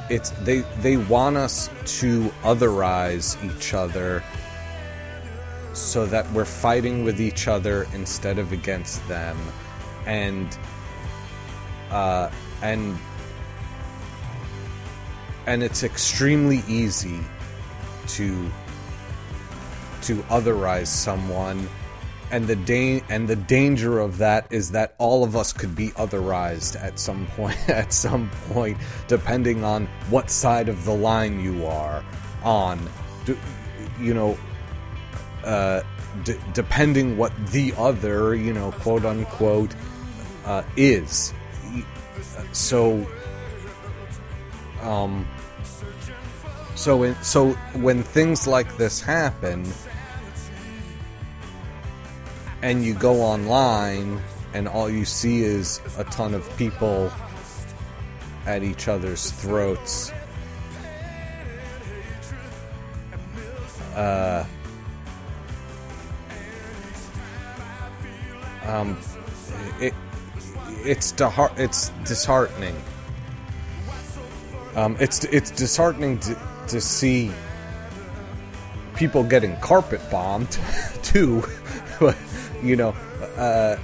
it's they they want us to otherize each other so that we're fighting with each other instead of against them and uh, and and it's extremely easy to to otherize someone. And the da- and the danger of that is that all of us could be otherized at some point at some point depending on what side of the line you are on. D- you know uh, d- depending what the other you know quote unquote uh, is so um so in, so when things like this happen and you go online and all you see is a ton of people at each other's throats uh um it it's it's disheartening um, it's it's disheartening to, to see people getting carpet bombed too. But, you know, uh,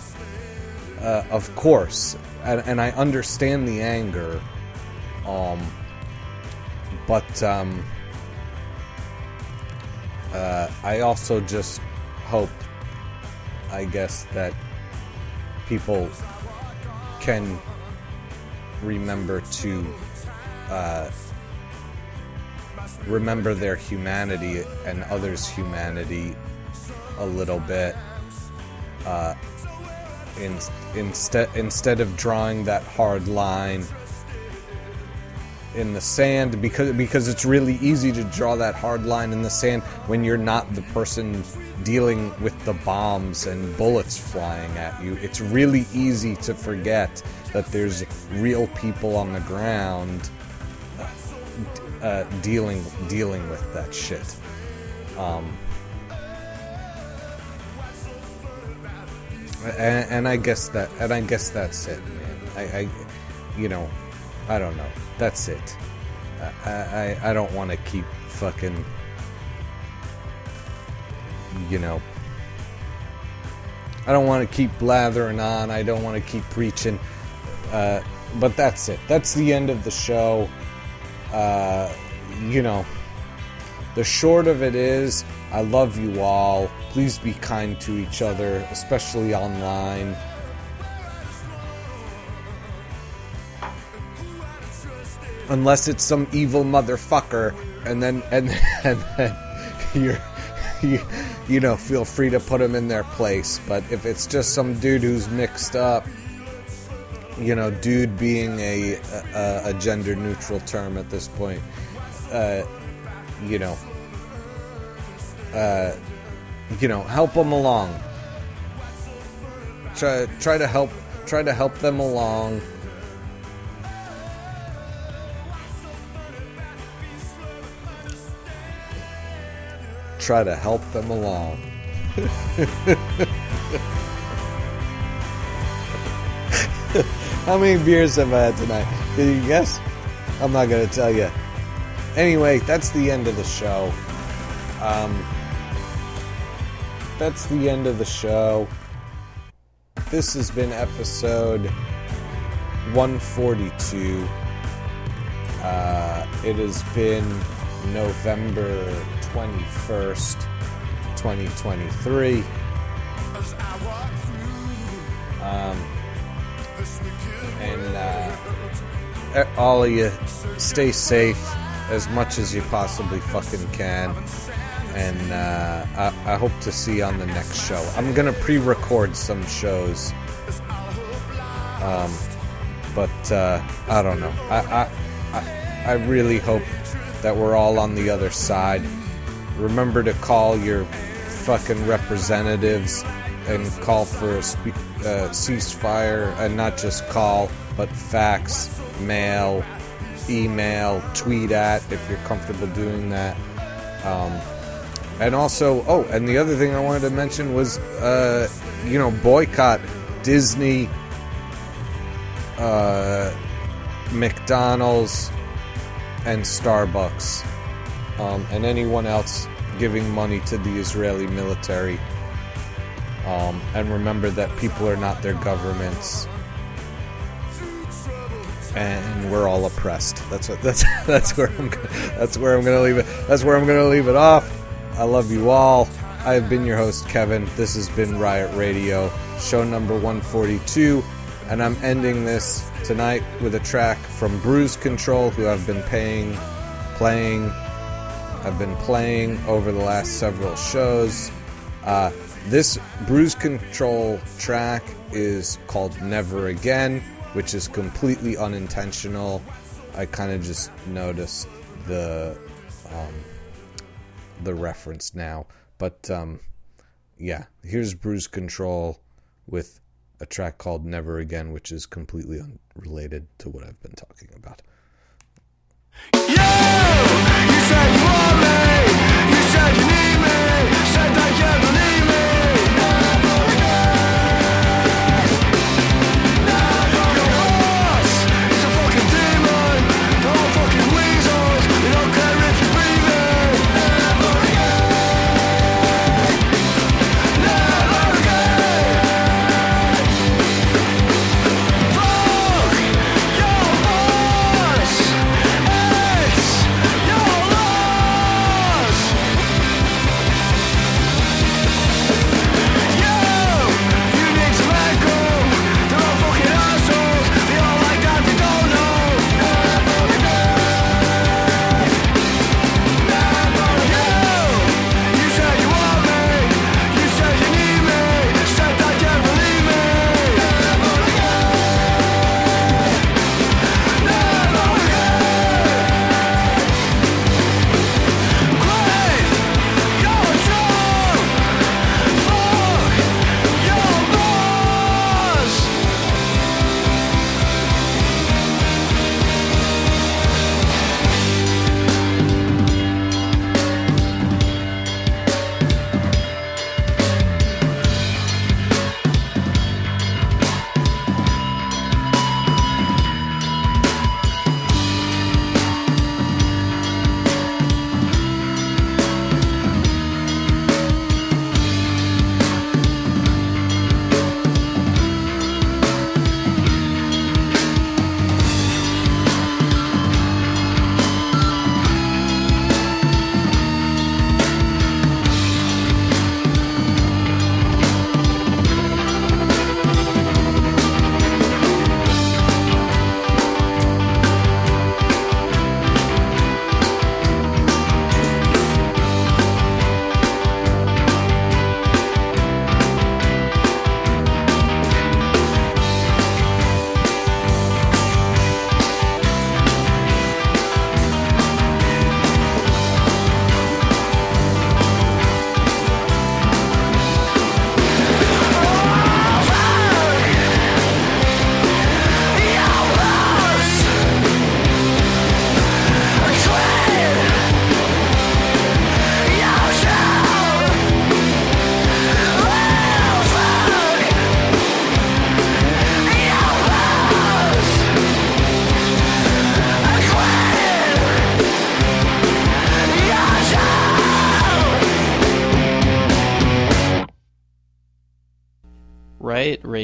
uh, of course, and, and I understand the anger. Um, but um, uh, I also just hope, I guess, that people can remember to uh, remember their humanity and others' humanity a little bit. Uh, in, instead instead of drawing that hard line in the sand because because it's really easy to draw that hard line in the sand when you're not the person dealing with the bombs and bullets flying at you it's really easy to forget that there's real people on the ground uh, dealing dealing with that shit. Um, and, and I guess that and I guess that's it, man. I, I you know, I don't know. That's it. I I, I don't want to keep fucking you know. I don't want to keep blathering on. I don't want to keep preaching. Uh, but that's it. That's the end of the show. Uh, you know, the short of it is, I love you all. Please be kind to each other, especially online. Unless it's some evil motherfucker, and then and and then you're you, you know feel free to put him in their place. But if it's just some dude who's mixed up, you know, dude being a a, a gender neutral term at this point, uh, you know, uh, you know, help them along. Try try to help try to help them along. Try to help them along. How many beers have I had tonight? Did you guess? I'm not gonna tell you. Anyway, that's the end of the show. Um, that's the end of the show. This has been episode 142. Uh, it has been November 21st, 2023. Um, and uh, all of you stay safe as much as you possibly fucking can. And uh, I, I hope to see you on the next show. I'm gonna pre-record some shows. Um, but uh, i don't know. I, I, I, I really hope that we're all on the other side remember to call your fucking representatives and call for a spe- uh, ceasefire and not just call but fax mail email tweet at if you're comfortable doing that. Um, and also oh and the other thing i wanted to mention was uh, you know boycott disney uh, mcdonald's and starbucks. Um, and anyone else giving money to the Israeli military. Um, and remember that people are not their governments, and we're all oppressed. That's what that's that's where I'm that's where I'm gonna leave it. That's where I'm gonna leave it off. I love you all. I have been your host Kevin. This has been Riot Radio, show number 142, and I'm ending this tonight with a track from Bruise Control, who I've been paying, playing, I've been playing over the last several shows. Uh, this Bruise Control track is called Never Again, which is completely unintentional. I kind of just noticed the um, the reference now, but um, yeah, here's Bruise Control with a track called Never Again, which is completely unrelated to what I've been talking about. Yo, you said you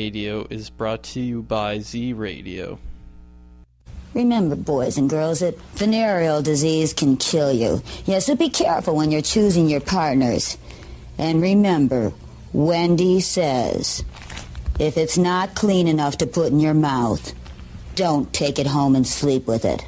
Radio is brought to you by Z Radio. Remember, boys and girls, that venereal disease can kill you. Yes, so be careful when you're choosing your partners. And remember, Wendy says, if it's not clean enough to put in your mouth, don't take it home and sleep with it.